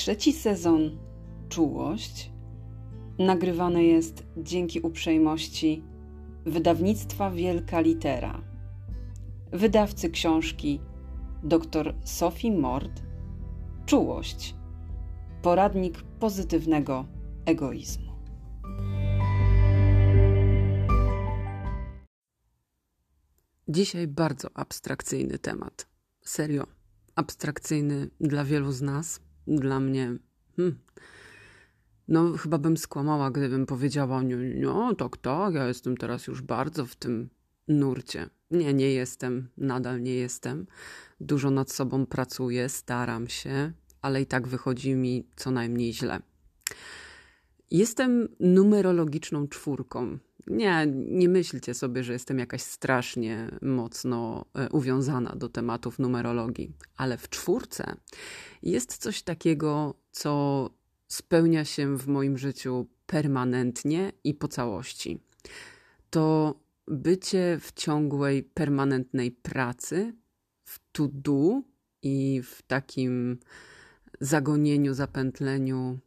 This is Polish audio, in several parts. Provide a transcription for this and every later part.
Trzeci sezon Czułość. Nagrywany jest dzięki uprzejmości wydawnictwa Wielka Litera, wydawcy książki dr Sophie Mord. Czułość. Poradnik pozytywnego egoizmu. Dzisiaj bardzo abstrakcyjny temat. Serio, abstrakcyjny dla wielu z nas, dla mnie. Hmm. No, chyba bym skłamała, gdybym powiedziała: No, no tak, tak, ja jestem teraz już bardzo w tym nurcie. Nie, nie jestem, nadal nie jestem. Dużo nad sobą pracuję, staram się, ale i tak wychodzi mi co najmniej źle. Jestem numerologiczną czwórką. Nie, nie myślcie sobie, że jestem jakaś strasznie mocno e, uwiązana do tematów numerologii, ale w czwórce jest coś takiego, co spełnia się w moim życiu permanentnie i po całości. To bycie w ciągłej, permanentnej pracy, w to do i w takim zagonieniu, zapętleniu,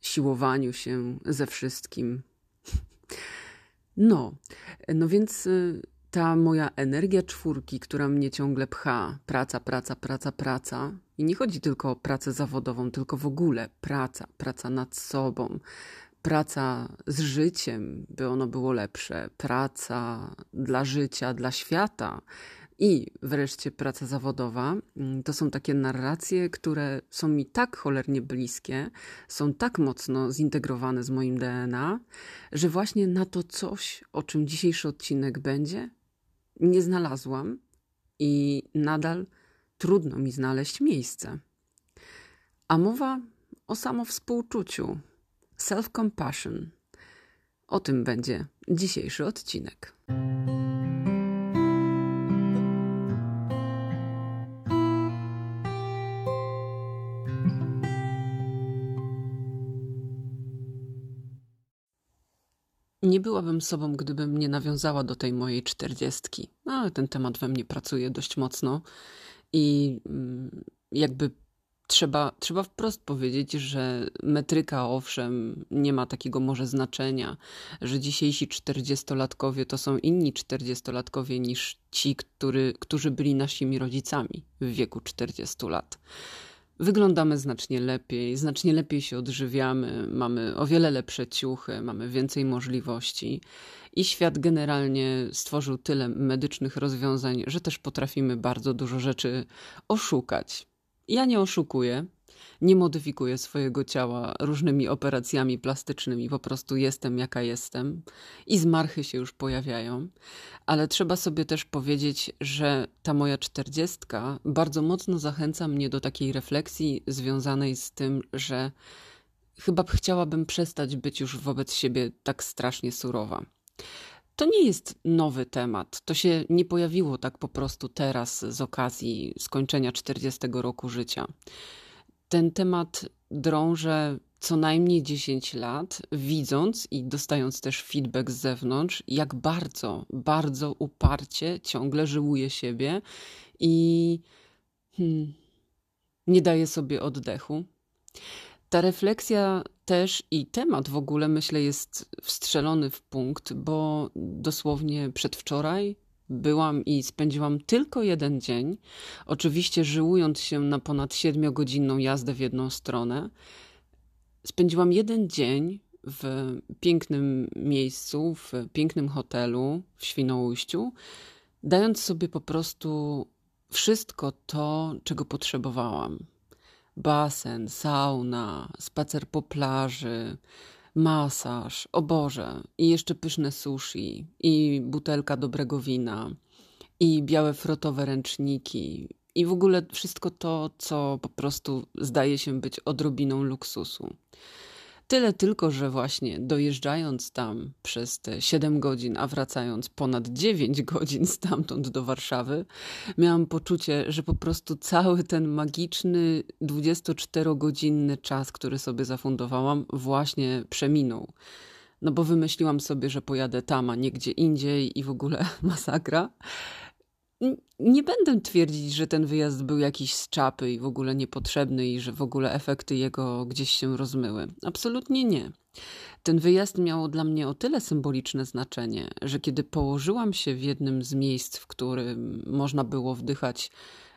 siłowaniu się ze wszystkim. No, no więc y, ta moja energia czwórki, która mnie ciągle pcha, praca, praca, praca, praca. I nie chodzi tylko o pracę zawodową, tylko w ogóle praca, praca nad sobą, praca z życiem, by ono było lepsze, praca dla życia, dla świata, i wreszcie praca zawodowa mm, to są takie narracje, które są mi tak cholernie bliskie, są tak mocno zintegrowane z moim DNA, że właśnie na to coś, o czym dzisiejszy odcinek będzie, nie znalazłam i nadal trudno mi znaleźć miejsce. A mowa o samowspółczuciu, self-compassion. O tym będzie dzisiejszy odcinek. Nie byłabym sobą, gdybym nie nawiązała do tej mojej czterdziestki. No, ten temat we mnie pracuje dość mocno i mm, jakby trzeba, trzeba wprost powiedzieć, że metryka owszem nie ma takiego może znaczenia, że dzisiejsi czterdziestolatkowie to są inni czterdziestolatkowie niż ci, który, którzy byli naszymi rodzicami w wieku 40 lat. Wyglądamy znacznie lepiej, znacznie lepiej się odżywiamy, mamy o wiele lepsze ciuchy, mamy więcej możliwości i świat generalnie stworzył tyle medycznych rozwiązań, że też potrafimy bardzo dużo rzeczy oszukać. Ja nie oszukuję, nie modyfikuję swojego ciała różnymi operacjami plastycznymi, po prostu jestem jaka jestem i zmarchy się już pojawiają. Ale trzeba sobie też powiedzieć, że ta moja czterdziestka bardzo mocno zachęca mnie do takiej refleksji związanej z tym, że chyba chciałabym przestać być już wobec siebie tak strasznie surowa. To nie jest nowy temat. To się nie pojawiło tak po prostu teraz z okazji skończenia 40 roku życia ten temat drążę co najmniej 10 lat, widząc i dostając też feedback z zewnątrz, jak bardzo, bardzo uparcie ciągle żyłuje siebie i hmm, nie daje sobie oddechu. Ta refleksja też i temat w ogóle, myślę, jest wstrzelony w punkt, bo dosłownie przedwczoraj byłam i spędziłam tylko jeden dzień, oczywiście żyłując się na ponad siedmiogodzinną jazdę w jedną stronę. Spędziłam jeden dzień w pięknym miejscu, w pięknym hotelu w Świnoujściu, dając sobie po prostu wszystko to, czego potrzebowałam. Basen, sauna, spacer po plaży, masaż, o Boże, i jeszcze pyszne sushi, i butelka dobrego wina, i białe frotowe ręczniki, i w ogóle wszystko to, co po prostu zdaje się być odrobiną luksusu. Tyle tylko, że właśnie dojeżdżając tam przez te 7 godzin, a wracając ponad 9 godzin stamtąd do Warszawy, miałam poczucie, że po prostu cały ten magiczny 24-godzinny czas, który sobie zafundowałam, właśnie przeminął. No bo wymyśliłam sobie, że pojadę tam, a nie gdzie indziej i w ogóle masakra. Nie będę twierdzić, że ten wyjazd był jakiś z czapy i w ogóle niepotrzebny i że w ogóle efekty jego gdzieś się rozmyły. Absolutnie nie. Ten wyjazd miał dla mnie o tyle symboliczne znaczenie, że kiedy położyłam się w jednym z miejsc, w którym można było wdychać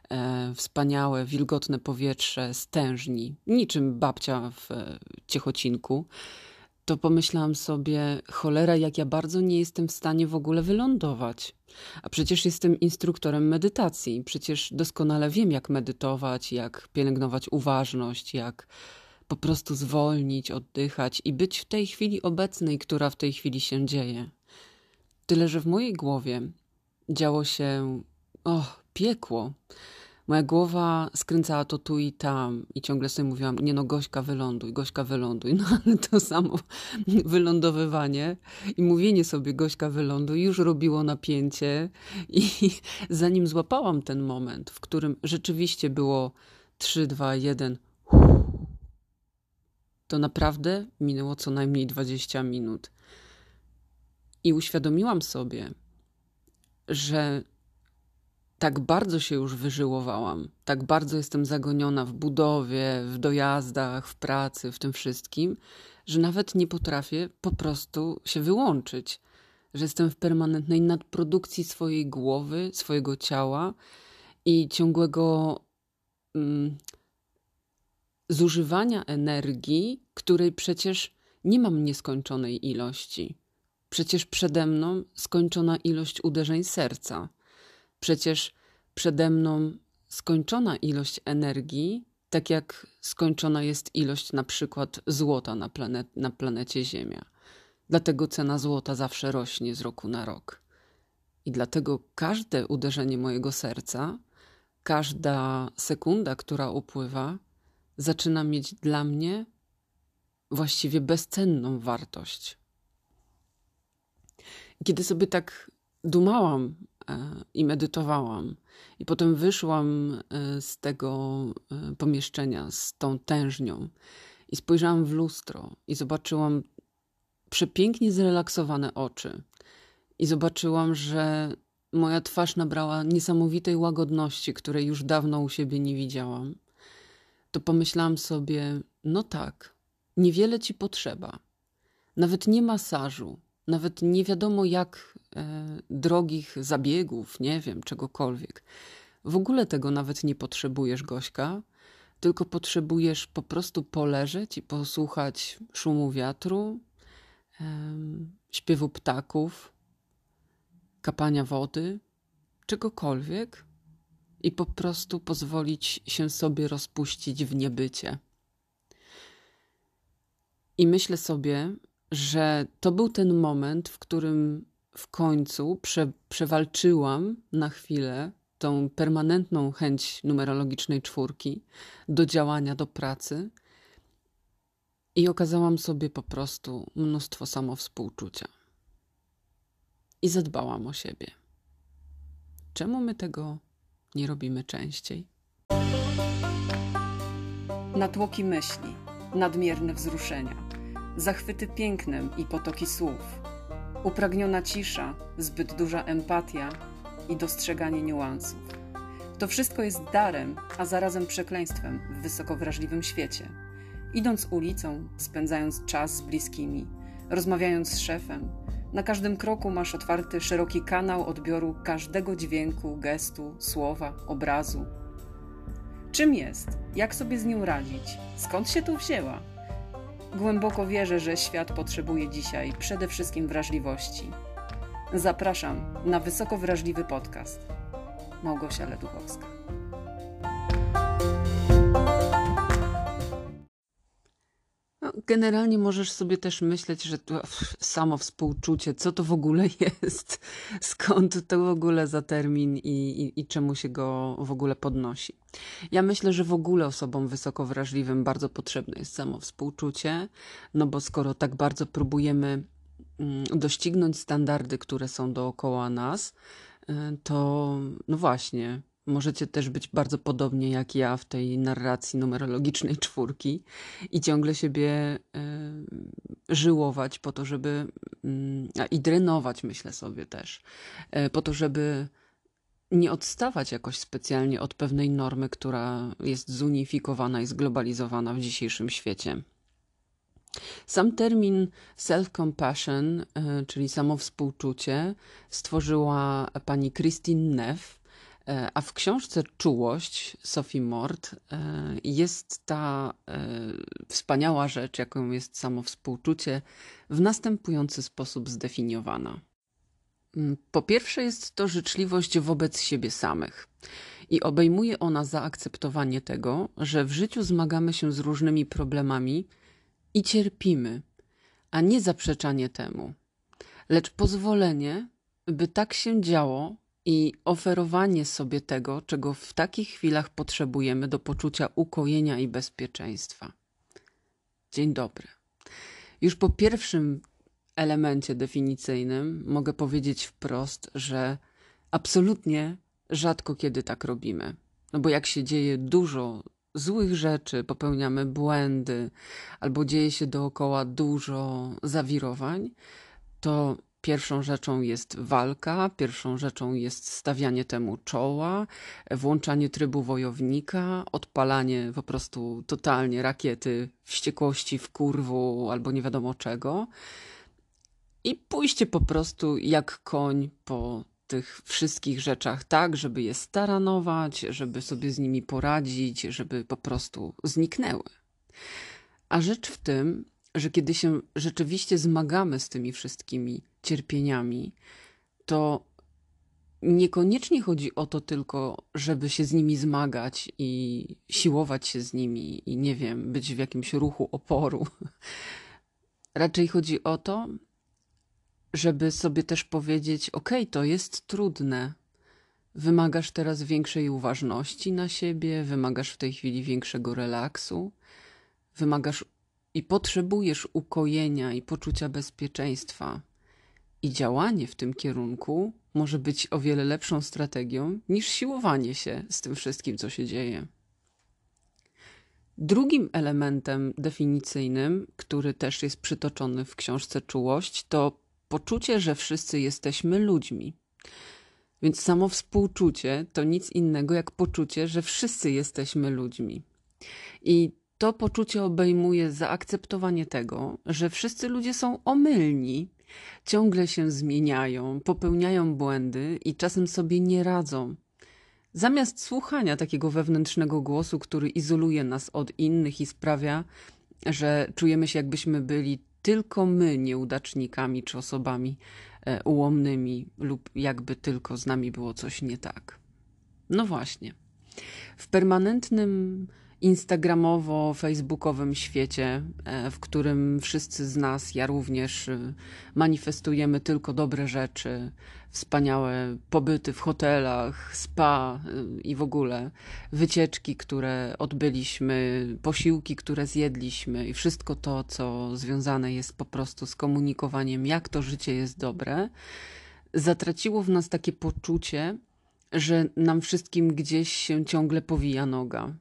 e, wspaniałe, wilgotne powietrze stężni, niczym babcia w e, ciechocinku, to pomyślałam sobie, cholera, jak ja bardzo nie jestem w stanie w ogóle wylądować. A przecież jestem instruktorem medytacji, przecież doskonale wiem, jak medytować, jak pielęgnować uważność, jak po prostu zwolnić, oddychać i być w tej chwili obecnej, która w tej chwili się dzieje. Tyle, że w mojej głowie działo się, o, piekło. Moja głowa skręcała to tu i tam i ciągle sobie mówiłam, nie no Gośka wyląduj, Gośka wyląduj. No ale to samo wylądowywanie i mówienie sobie Gośka wyląduj już robiło napięcie i zanim złapałam ten moment, w którym rzeczywiście było 3, 2, 1 to naprawdę minęło co najmniej 20 minut. I uświadomiłam sobie, że tak bardzo się już wyżyłowałam, tak bardzo jestem zagoniona w budowie, w dojazdach, w pracy, w tym wszystkim, że nawet nie potrafię po prostu się wyłączyć. Że jestem w permanentnej nadprodukcji swojej głowy, swojego ciała i ciągłego mm, zużywania energii, której przecież nie mam nieskończonej ilości. Przecież przede mną skończona ilość uderzeń serca Przecież przede mną skończona ilość energii, tak jak skończona jest ilość na przykład złota na, planet, na planecie Ziemia. Dlatego cena złota zawsze rośnie z roku na rok. I dlatego każde uderzenie mojego serca, każda sekunda, która upływa, zaczyna mieć dla mnie właściwie bezcenną wartość. Kiedy sobie tak dumałam i medytowałam. I potem wyszłam e, z tego e, pomieszczenia z tą tężnią i spojrzałam w lustro i zobaczyłam przepięknie zrelaksowane oczy. I zobaczyłam, że moja twarz nabrała niesamowitej łagodności, której już dawno u siebie nie widziałam. To pomyślałam sobie: no tak, niewiele ci potrzeba. Nawet nie masażu, nawet nie wiadomo jak e, drogich zabiegów, nie wiem, czegokolwiek. W ogóle tego nawet nie potrzebujesz, Gośka, tylko potrzebujesz po prostu poleżeć i posłuchać szumu wiatru, śpiewu ptaków, kapania wody, czegokolwiek i po prostu pozwolić się sobie rozpuścić w niebycie. I myślę sobie, że to był ten moment, w którym w końcu prze, przewalczyłam na chwilę tą permanentną chęć numerologicznej czwórki do działania, do pracy i okazałam sobie po prostu mnóstwo samowspółczucia. I zadbałam o siebie. Czemu my tego nie robimy częściej? Natłoki myśli, nadmierne wzruszenia zachwyty pięknem i potoki słów, upragniona cisza, zbyt duża empatia i dostrzeganie niuansów. To wszystko jest darem, a zarazem przekleństwem w wysoko wrażliwym świecie. Idąc ulicą, spędzając czas z bliskimi, rozmawiając z szefem, na każdym kroku masz otwarty szeroki kanał odbioru każdego dźwięku, gestu, słowa, obrazu. Czym jest? Jak sobie z nią radzić? Skąd się tu wzięła? Głęboko wierzę, że świat potrzebuje dzisiaj przede wszystkim wrażliwości. Zapraszam na wysoko wrażliwy podcast. Małgosia Leduchowska. Generalnie możesz sobie też myśleć, że to samo współczucie, co to w ogóle jest, skąd to w ogóle za termin i, i, i czemu się go w ogóle podnosi. Ja myślę, że w ogóle osobom wysoko wrażliwym bardzo potrzebne jest samo współczucie, no bo skoro tak bardzo próbujemy mm, doścignąć standardy, które są dookoła nas, y, to no właśnie, Możecie też być bardzo podobnie jak ja w tej narracji numerologicznej czwórki i ciągle siebie żyłować po to, żeby y, i drenować, myślę sobie też, y, po to, żeby nie odstawać jakoś specjalnie od pewnej normy, która jest zunifikowana i zglobalizowana w dzisiejszym świecie. Sam termin self-compassion, e, czyli samowspółczucie, stworzyła pani Christine Neff, e, a w książce Czułość Sophie Mort e, jest ta wspaniała rzecz, jaką jest samowspółczucie, w następujący sposób zdefiniowana. Mm, po pierwsze, jest to życzliwość wobec siebie samych. I obejmuje ona zaakceptowanie tego, że w życiu zmagamy się z różnymi problemami i cierpimy, a nie zaprzeczanie temu, lecz pozwolenie, by tak się działo i oferowanie sobie tego, czego w takich chwilach potrzebujemy do poczucia ukojenia i bezpieczeństwa. Dzień dobry. Już po pierwszym elemencie definicyjnym mogę powiedzieć wprost, że absolutnie rzadko kiedy tak robimy. No bo jak się dzieje dużo złych rzeczy, popełniamy błędy, albo dzieje się dookoła dużo zawirowań, to pierwszą rzeczą jest walka, pierwszą rzeczą jest stawianie temu czoła, włączanie trybu wojownika, odpalanie po prostu totalnie rakiety wściekłości, w kurwu albo nie wiadomo czego. I pójście po prostu jak koń po tych wszystkich rzeczach tak, żeby je staranować, żeby sobie z nimi poradzić, żeby po prostu zniknęły. A rzecz w tym, że kiedy się rzeczywiście zmagamy z tymi wszystkimi cierpieniami, to niekoniecznie chodzi o to tylko, żeby się z nimi zmagać i siłować się z nimi i nie wiem, być w jakimś ruchu oporu. Raczej chodzi o to, żeby sobie też powiedzieć: OK, to jest trudne. Wymagasz teraz większej uważności na siebie, wymagasz w tej chwili większego relaksu, wymagasz i potrzebujesz ukojenia i poczucia bezpieczeństwa. I działanie w tym kierunku może być o wiele lepszą strategią niż siłowanie się z tym wszystkim, co się dzieje. Drugim elementem definicyjnym, który też jest przytoczony w książce Czułość, to poczucie, że wszyscy jesteśmy ludźmi. Więc samo współczucie to nic innego jak poczucie, że wszyscy jesteśmy ludźmi. I to poczucie obejmuje zaakceptowanie tego, że wszyscy ludzie są omylni, ciągle się zmieniają, popełniają błędy i czasem sobie nie radzą. Zamiast słuchania takiego wewnętrznego głosu, który izoluje nas od innych i sprawia, że czujemy się, jakbyśmy byli tylko my nieudacznikami czy osobami e, ułomnymi, lub jakby tylko z nami było coś nie tak. No właśnie. W permanentnym instagramowo-facebookowym świecie, e, w którym wszyscy z nas, ja również, e, manifestujemy tylko dobre rzeczy, wspaniałe pobyty w hotelach, spa e, i w ogóle. Wycieczki, które odbyliśmy, posiłki, które zjedliśmy i wszystko to, co związane jest po prostu z komunikowaniem, jak to życie jest dobre, zatraciło w nas takie poczucie, że nam wszystkim gdzieś się ciągle powija noga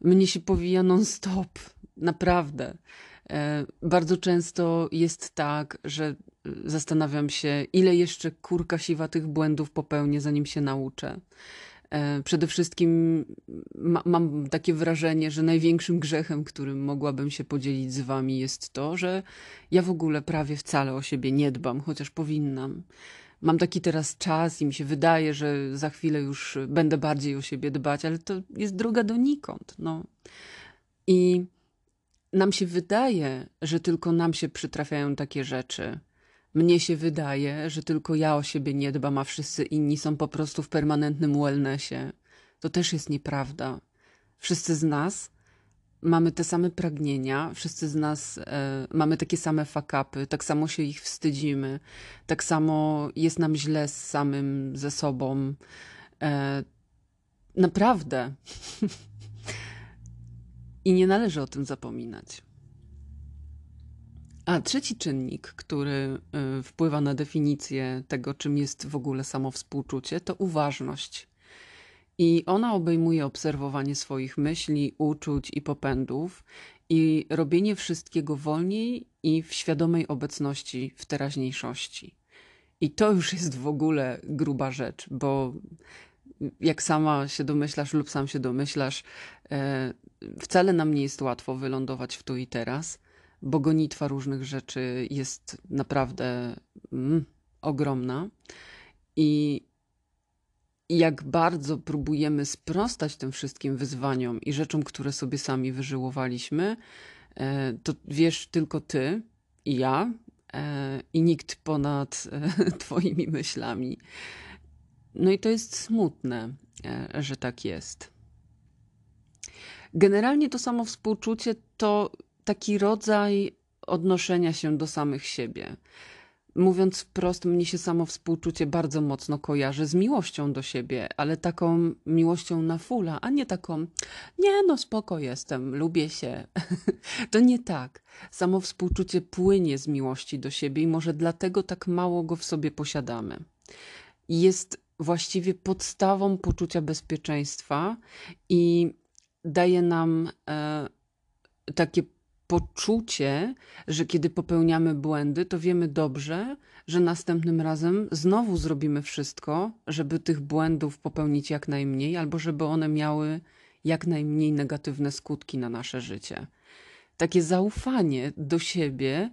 mnie się powija non-stop, naprawdę. E, bardzo często jest tak, że zastanawiam się, ile jeszcze kurka siwa tych błędów popełnię, zanim się nauczę. E, przede wszystkim ma, mam takie wrażenie, że największym grzechem, którym mogłabym się podzielić z wami, jest to, że ja w ogóle prawie wcale o siebie nie dbam, chociaż powinnam mam taki teraz czas i mi się wydaje, że za chwilę już będę bardziej o siebie dbać, ale to jest droga donikąd. No. I nam się wydaje, że tylko nam się przytrafiają takie rzeczy. Mnie się wydaje, że tylko ja o siebie nie dbam, a wszyscy inni są po prostu w permanentnym wellnessie. To też jest nieprawda. Wszyscy z nas mamy te same pragnienia, wszyscy z nas e, mamy takie same fakapy, tak samo się ich wstydzimy, tak samo jest nam źle z samym ze sobą. E, naprawdę. I nie należy o tym zapominać. A trzeci czynnik, który e, wpływa na definicję tego, czym jest w ogóle samo współczucie, to uważność. I ona obejmuje obserwowanie swoich myśli, uczuć i popędów i robienie wszystkiego wolniej i w świadomej obecności w teraźniejszości. I to już jest w ogóle gruba rzecz, bo jak sama się domyślasz lub sam się domyślasz, e, wcale nam nie jest łatwo wylądować w tu i teraz, bo gonitwa różnych rzeczy jest naprawdę mm, ogromna. I jak bardzo próbujemy sprostać tym wszystkim wyzwaniom i rzeczom, które sobie sami wyżyłowaliśmy, e, to wiesz tylko ty i ja e, i nikt ponad Twoimi myślami. No i to jest smutne, e, że tak jest. Generalnie to samo współczucie to taki rodzaj odnoszenia się do samych siebie. Mówiąc wprost, mnie się samo współczucie bardzo mocno kojarzy z miłością do siebie, ale taką miłością na fula, a nie taką, nie no, spoko jestem, lubię się. to nie tak. Samo współczucie płynie z miłości do siebie i może dlatego tak mało go w sobie posiadamy. Jest właściwie podstawą poczucia bezpieczeństwa i daje nam e, takie poczucie, że kiedy popełniamy błędy, to wiemy dobrze, że następnym razem znowu zrobimy wszystko, żeby tych błędów popełnić jak najmniej, albo żeby one miały jak najmniej negatywne skutki na nasze życie. Takie zaufanie do siebie,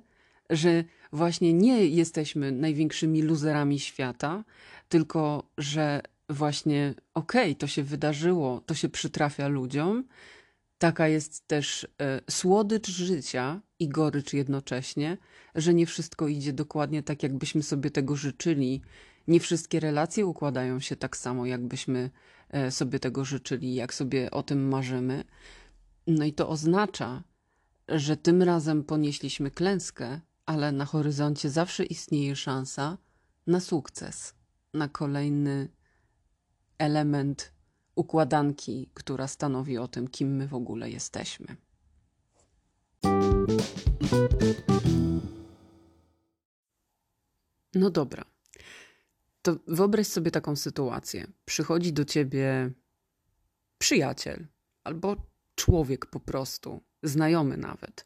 że właśnie nie jesteśmy największymi luzerami świata, tylko że właśnie okej, okay, to się wydarzyło, to się przytrafia ludziom. Taka jest też e, słodycz życia i gorycz jednocześnie, że nie wszystko idzie dokładnie tak, jakbyśmy sobie tego życzyli. Nie wszystkie relacje układają się tak samo, jakbyśmy e, sobie tego życzyli, jak sobie o tym marzymy. No i to oznacza, że tym razem ponieśliśmy klęskę, ale na horyzoncie zawsze istnieje szansa na sukces na kolejny element układanki, która stanowi o tym, kim my w ogóle jesteśmy. No dobra. To wyobraź sobie taką sytuację. Przychodzi do ciebie przyjaciel albo człowiek po prostu, znajomy nawet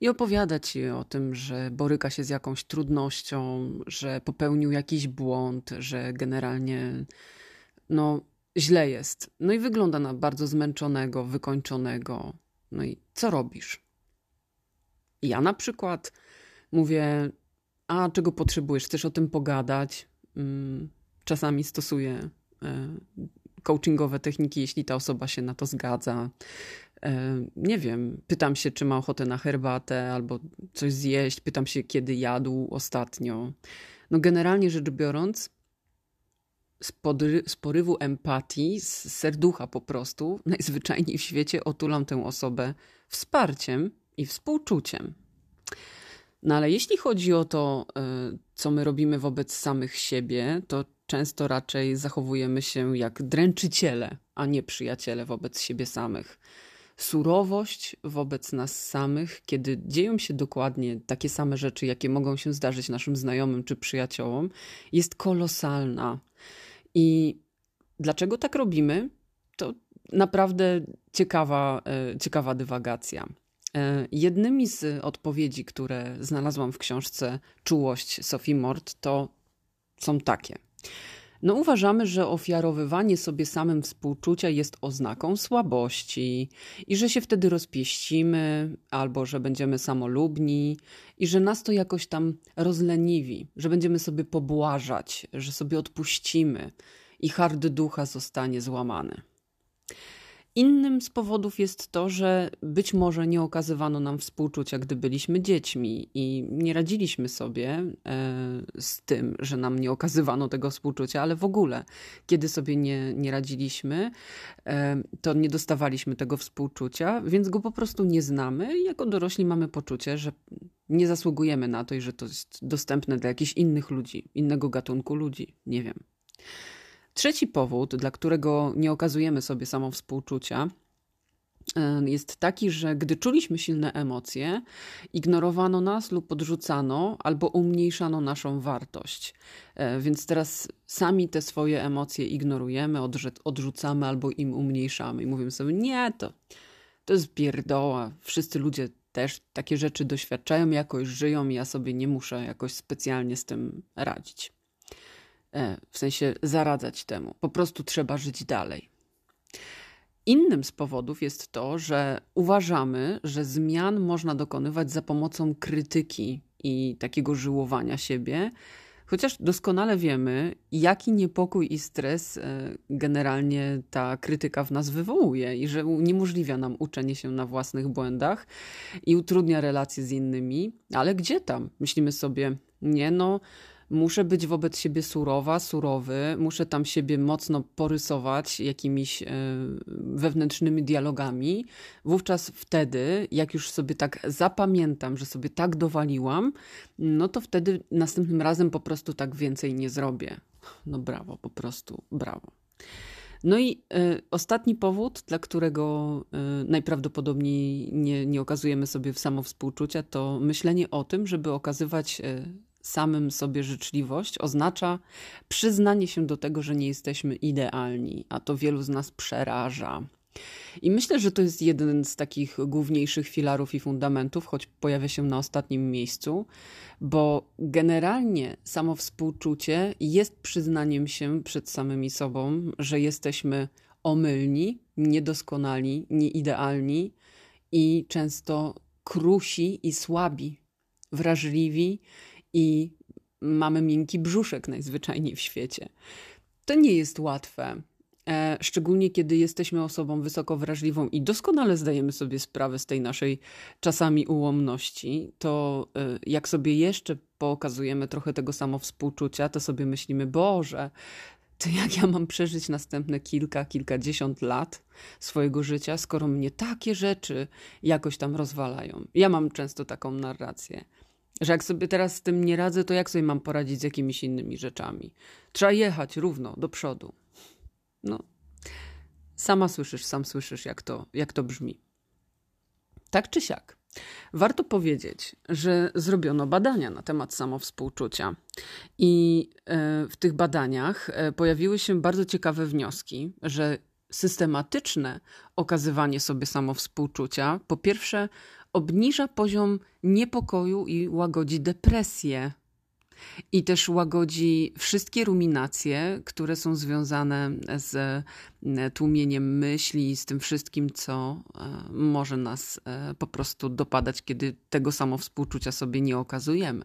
i opowiada ci o tym, że boryka się z jakąś trudnością, że popełnił jakiś błąd, że generalnie no źle jest. No i wygląda na bardzo zmęczonego, wykończonego. No i co robisz? Ja na przykład mówię, a czego potrzebujesz? Chcesz o tym pogadać? Mm, czasami stosuję e, coachingowe techniki, jeśli ta osoba się na to zgadza. E, nie wiem, pytam się, czy ma ochotę na herbatę albo coś zjeść, pytam się, kiedy jadł ostatnio. No, generalnie rzecz biorąc, z, podry, z porywu empatii, z serducha po prostu, najzwyczajniej w świecie otulam tę osobę wsparciem i współczuciem. No ale jeśli chodzi o to, e, co my robimy wobec samych siebie, to często raczej zachowujemy się jak dręczyciele, a nie przyjaciele wobec siebie samych surowość wobec nas samych, kiedy dzieją się dokładnie takie same rzeczy, jakie mogą się zdarzyć naszym znajomym czy przyjaciołom, jest kolosalna. I dlaczego tak robimy? To naprawdę ciekawa, e, ciekawa dywagacja. E, jednymi z odpowiedzi, które znalazłam w książce Czułość Sophie Mort, to są takie. No uważamy, że ofiarowywanie sobie samym współczucia jest oznaką słabości i że się wtedy rozpieścimy, albo że będziemy samolubni i że nas to jakoś tam rozleniwi, że będziemy sobie pobłażać, że sobie odpuścimy i hard ducha zostanie złamany. Innym z powodów jest to, że być może nie okazywano nam współczucia, gdy byliśmy dziećmi i nie radziliśmy sobie e, z tym, że nam nie okazywano tego współczucia, ale w ogóle, kiedy sobie nie, nie radziliśmy, e, to nie dostawaliśmy tego współczucia, więc go po prostu nie znamy i jako dorośli mamy poczucie, że nie zasługujemy na to i że to jest dostępne dla jakichś innych ludzi, innego gatunku ludzi. Nie wiem. Trzeci powód, dla którego nie okazujemy sobie samowspółczucia, e, jest taki, że gdy czuliśmy silne emocje, ignorowano nas lub odrzucano albo umniejszano naszą wartość. E, więc teraz sami te swoje emocje ignorujemy, odrzucamy albo im umniejszamy i mówimy sobie: Nie, to, to jest pierdoła. Wszyscy ludzie też takie rzeczy doświadczają, jakoś żyją, i ja sobie nie muszę jakoś specjalnie z tym radzić. E, w sensie zaradzać temu. Po prostu trzeba żyć dalej. Innym z powodów jest to, że uważamy, że zmian można dokonywać za pomocą krytyki i takiego żyłowania siebie, chociaż doskonale wiemy, jaki niepokój i stres e, generalnie ta krytyka w nas wywołuje i że uniemożliwia nam uczenie się na własnych błędach i utrudnia relacje z innymi, ale gdzie tam? Myślimy sobie, nie no muszę być wobec siebie surowa, surowy, muszę tam siebie mocno porysować jakimiś e, wewnętrznymi dialogami. Wówczas wtedy, jak już sobie tak zapamiętam, że sobie tak dowaliłam, no to wtedy następnym razem po prostu tak więcej nie zrobię. No brawo, po prostu brawo. No i y, ostatni powód, dla którego y, najprawdopodobniej nie, nie okazujemy sobie samowspółczucia, to myślenie o tym, żeby okazywać samym sobie życzliwość oznacza przyznanie się do tego, że nie jesteśmy idealni, a to wielu z nas przeraża. I myślę, że to jest jeden z takich główniejszych filarów i fundamentów, choć pojawia się na ostatnim miejscu, bo generalnie samo współczucie jest przyznaniem się przed samymi sobą, że jesteśmy omylni, niedoskonali, nieidealni i często krusi i słabi, wrażliwi i mamy miękki brzuszek najzwyczajniej w świecie. To nie jest łatwe. E, szczególnie kiedy jesteśmy osobą wysoko wrażliwą i doskonale zdajemy sobie sprawę z tej naszej czasami ułomności, to e, jak sobie jeszcze pokazujemy trochę tego samo współczucia, to sobie myślimy, Boże, to jak ja mam przeżyć następne kilka, kilkadziesiąt lat swojego życia, skoro mnie takie rzeczy jakoś tam rozwalają. Ja mam często taką narrację. Że jak sobie teraz z tym nie radzę, to jak sobie mam poradzić z jakimiś innymi rzeczami? Trzeba jechać równo do przodu. No, sama słyszysz, sam słyszysz, jak to, jak to brzmi. Tak czy siak. Warto powiedzieć, że zrobiono badania na temat samowspółczucia i e, w tych badaniach e, pojawiły się bardzo ciekawe wnioski, że systematyczne okazywanie sobie samowspółczucia po pierwsze obniża poziom niepokoju i łagodzi depresję. I też łagodzi wszystkie ruminacje, które są związane z e, tłumieniem myśli, z tym wszystkim, co e, może nas e, po prostu dopadać, kiedy tego samo współczucia sobie nie okazujemy.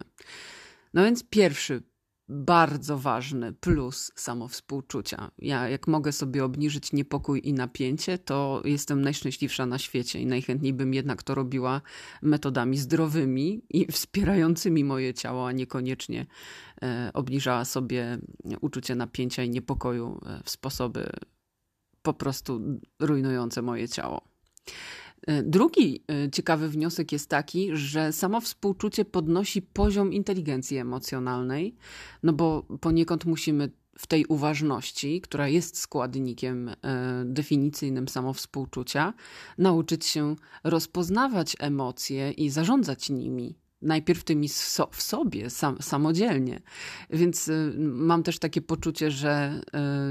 No więc pierwszy bardzo ważny plus samowspółczucia. Ja, jak mogę sobie obniżyć niepokój i napięcie, to jestem najszczęśliwsza na świecie i najchętniej bym jednak to robiła metodami zdrowymi i wspierającymi moje ciało, a niekoniecznie e, obniżała sobie uczucie napięcia i niepokoju e, w sposoby po prostu rujnujące moje ciało. E, drugi e, ciekawy wniosek jest taki, że samo współczucie podnosi poziom inteligencji emocjonalnej, no bo poniekąd musimy w tej uważności, która jest składnikiem e, definicyjnym samowspółczucia, nauczyć się rozpoznawać emocje i zarządzać nimi. Najpierw tymi w sobie, sam, samodzielnie. Więc mam też takie poczucie, że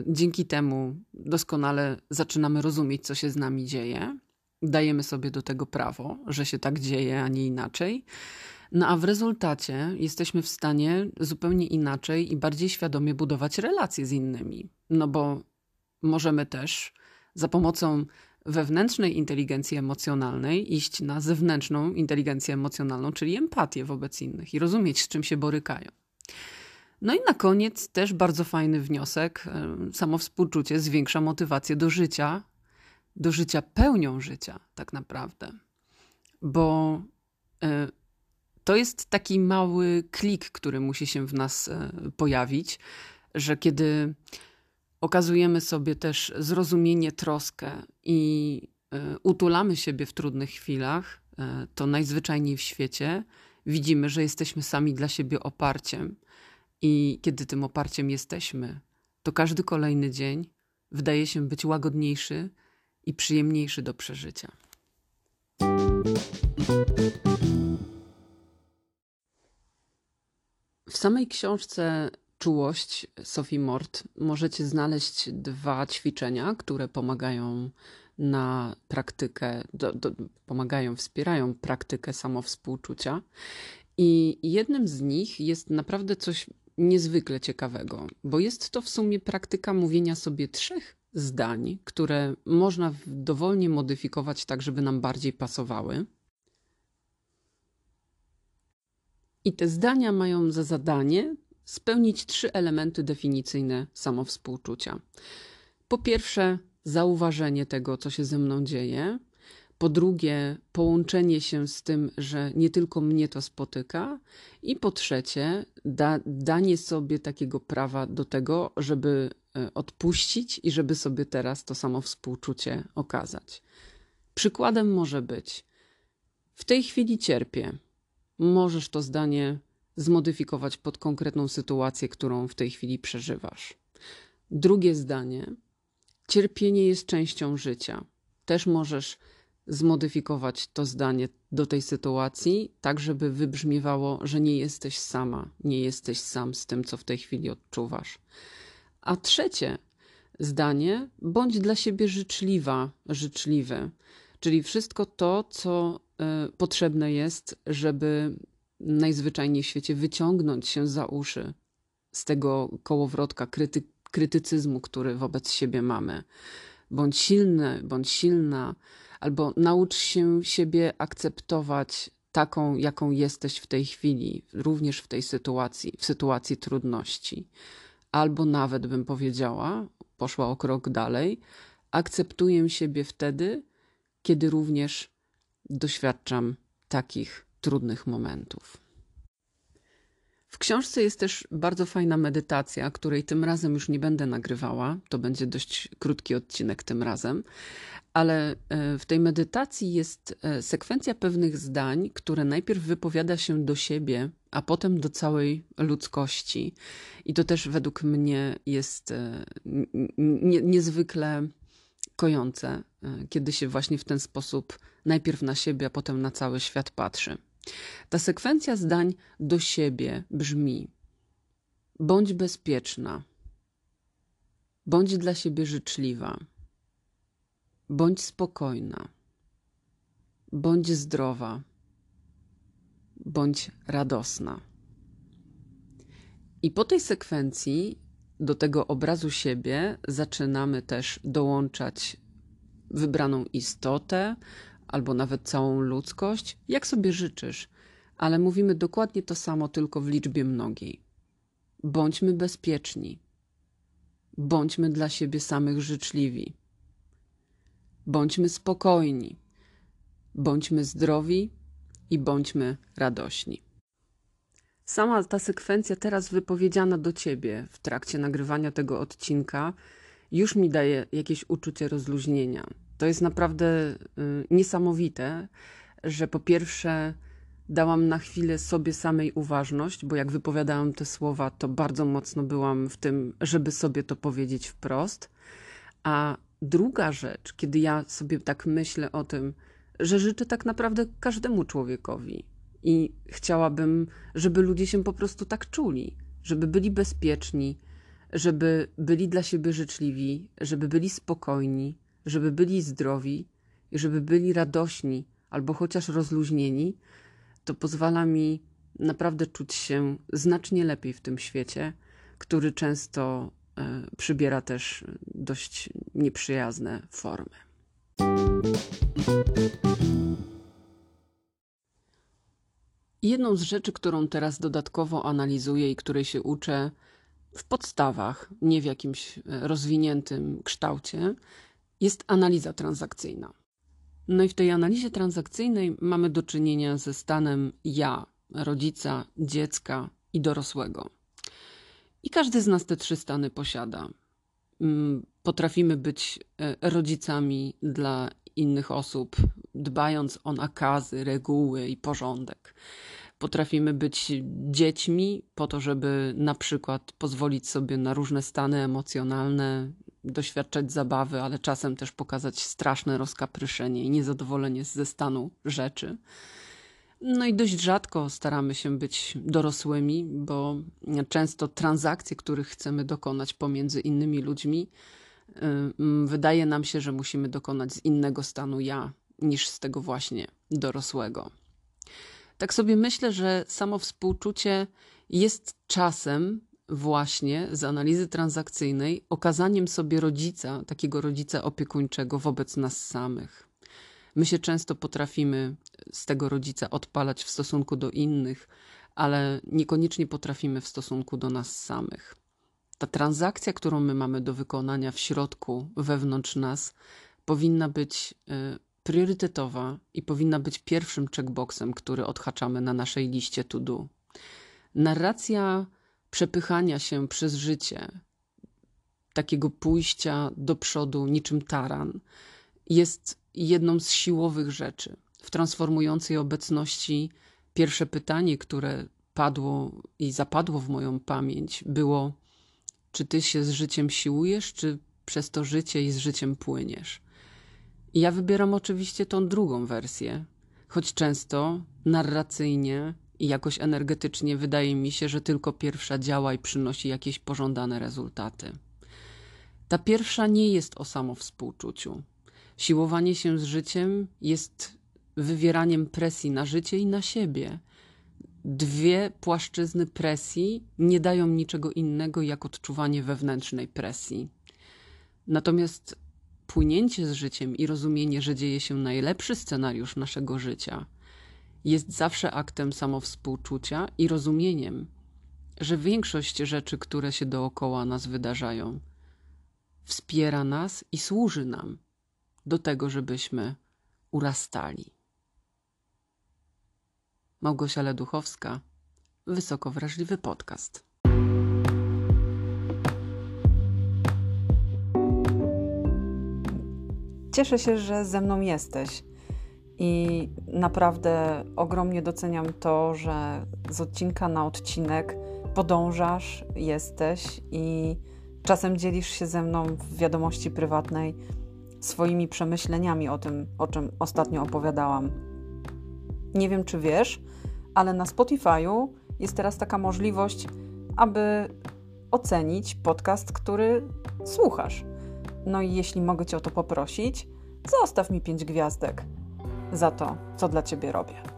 dzięki temu doskonale zaczynamy rozumieć, co się z nami dzieje dajemy sobie do tego prawo, że się tak dzieje, a nie inaczej. No a w rezultacie jesteśmy w stanie zupełnie inaczej i bardziej świadomie budować relacje z innymi. No bo możemy też za pomocą wewnętrznej inteligencji emocjonalnej iść na zewnętrzną inteligencję emocjonalną, czyli empatię wobec innych i rozumieć, z czym się borykają. No i na koniec też bardzo fajny wniosek. Samo współczucie zwiększa motywację do życia do życia pełnią życia, tak naprawdę. Bo e, to jest taki mały klik, który musi się w nas e, pojawić, że kiedy okazujemy sobie też zrozumienie, troskę i e, utulamy siebie w trudnych chwilach, to najzwyczajniej w świecie widzimy, że jesteśmy sami dla siebie oparciem. I kiedy tym oparciem jesteśmy, to każdy kolejny dzień wydaje się być łagodniejszy, i przyjemniejszy do przeżycia. W samej książce Czułość Sophie Mort możecie znaleźć dwa ćwiczenia, które pomagają na praktykę, do, do, pomagają, wspierają praktykę samowspółczucia. I jednym z nich jest naprawdę coś niezwykle ciekawego, bo jest to w sumie praktyka mówienia sobie trzech zdań, które można dowolnie modyfikować tak, żeby nam bardziej pasowały. I te zdania mają za zadanie spełnić trzy elementy definicyjne samowspółczucia. Po pierwsze, zauważenie tego, co się ze mną dzieje. Po drugie, połączenie się z tym, że nie tylko mnie to spotyka. I po trzecie, da, danie sobie takiego prawa do tego, żeby e, odpuścić i żeby sobie teraz to samo współczucie okazać. Przykładem może być: W tej chwili cierpię. Możesz to zdanie zmodyfikować pod konkretną sytuację, którą w tej chwili przeżywasz. Drugie zdanie: cierpienie jest częścią życia. Też możesz zmodyfikować to zdanie do tej sytuacji, tak żeby wybrzmiewało, że nie jesteś sama, nie jesteś sam z tym, co w tej chwili odczuwasz. A trzecie zdanie: bądź dla siebie życzliwa, życzliwy, czyli wszystko to, co y, potrzebne jest, żeby najzwyczajniej w świecie wyciągnąć się za uszy z tego kołowrotka kryty krytycyzmu, który wobec siebie mamy. Bądź silny, bądź silna, albo naucz się siebie akceptować taką, jaką jesteś w tej chwili, również w tej sytuacji, w sytuacji trudności. Albo nawet bym powiedziała, poszła o krok dalej, akceptuję siebie wtedy, kiedy również doświadczam takich trudnych momentów. W książce jest też bardzo fajna medytacja, której tym razem już nie będę nagrywała. To będzie dość krótki odcinek tym razem, ale e, w tej medytacji jest e, sekwencja pewnych zdań, które najpierw wypowiada się do siebie, a potem do całej ludzkości. I to też według mnie jest e, niezwykle kojące, kiedy się właśnie w ten sposób najpierw na siebie, a potem na cały świat patrzy. Ta sekwencja zdań do siebie brzmi: bądź bezpieczna, bądź dla siebie życzliwa, bądź spokojna, bądź zdrowa, bądź radosna. I po tej sekwencji do tego obrazu siebie zaczynamy też dołączać wybraną istotę, albo nawet całą ludzkość, jak sobie życzysz, ale mówimy dokładnie to samo, tylko w liczbie mnogiej. Bądźmy bezpieczni. Bądźmy dla siebie samych życzliwi. Bądźmy spokojni. Bądźmy zdrowi i bądźmy radośni. Sama ta sekwencja teraz wypowiedziana do ciebie w trakcie nagrywania tego odcinka już mi daje jakieś uczucie rozluźnienia to jest naprawdę y, niesamowite, że po pierwsze dałam na chwilę sobie samej uważność, bo jak wypowiadałam te słowa, to bardzo mocno byłam w tym, żeby sobie to powiedzieć wprost. A druga rzecz, kiedy ja sobie tak myślę o tym, że życzę tak naprawdę każdemu człowiekowi i chciałabym, żeby ludzie się po prostu tak czuli, żeby byli bezpieczni, żeby byli dla siebie życzliwi, żeby byli spokojni, żeby byli zdrowi i żeby byli radośni albo chociaż rozluźnieni, to pozwala mi naprawdę czuć się znacznie lepiej w tym świecie, który często przybiera też dość nieprzyjazne formy. Jedną z rzeczy, którą teraz dodatkowo analizuję i której się uczę w podstawach, nie w jakimś e, rozwiniętym kształcie, jest analiza transakcyjna. No i w tej analizie transakcyjnej mamy do czynienia ze stanem ja, rodzica, dziecka i dorosłego. I każdy z nas te trzy stany posiada. Mm, potrafimy być e, rodzicami dla innych osób, dbając o nakazy, reguły i porządek. Potrafimy być dziećmi po to, żeby na przykład pozwolić sobie na różne stany emocjonalne, doświadczać zabawy, ale czasem też pokazać straszne rozkapryszenie i niezadowolenie ze stanu rzeczy. No i dość rzadko staramy się być dorosłymi, bo często transakcje, których chcemy dokonać pomiędzy innymi ludźmi, wydaje nam się, że musimy dokonać z innego stanu ja niż z tego właśnie dorosłego. Tak sobie myślę, że samo współczucie jest czasem właśnie z analizy transakcyjnej okazaniem sobie rodzica, takiego rodzica opiekuńczego wobec nas samych. My się często potrafimy z tego rodzica odpalać w stosunku do innych, ale niekoniecznie potrafimy w stosunku do nas samych. Ta transakcja, którą my mamy do wykonania w środku, wewnątrz nas, powinna być y, priorytetowa i powinna być pierwszym checkboxem, który odhaczamy na naszej liście to do. Narracja przepychania się przez życie, takiego pójścia do przodu niczym taran, jest jedną z siłowych rzeczy. W transformującej obecności pierwsze pytanie, które padło i zapadło w moją pamięć, było: czy ty się z życiem siłujesz, czy przez to życie i z życiem płyniesz? I ja wybieram oczywiście tą drugą wersję, choć często narracyjnie i jakoś energetycznie wydaje mi się, że tylko pierwsza działa i przynosi jakieś pożądane rezultaty. Ta pierwsza nie jest o samowspółczuciu. Siłowanie się z życiem jest wywieraniem presji na życie i na siebie. Dwie płaszczyzny presji nie dają niczego innego jak odczuwanie wewnętrznej presji. Natomiast płynięcie z życiem i rozumienie, że dzieje się najlepszy scenariusz naszego życia, jest zawsze aktem samowspółczucia i rozumieniem, że większość rzeczy, które się dookoła nas wydarzają, wspiera nas i służy nam do tego, żebyśmy urastali. Małgosia Leduchowska, Wysoko Wrażliwy Podcast. Cieszę się, że ze mną jesteś. I naprawdę ogromnie doceniam to, że z odcinka na odcinek podążasz, jesteś i czasem dzielisz się ze mną w wiadomości prywatnej swoimi przemyśleniami o tym, o czym ostatnio opowiadałam. Nie wiem, czy wiesz, ale na Spotify'u jest teraz taka możliwość, aby ocenić podcast, który słuchasz. No i jeśli mogę Cię o to poprosić, zostaw mi pięć gwiazdek za to, co dla Ciebie robię.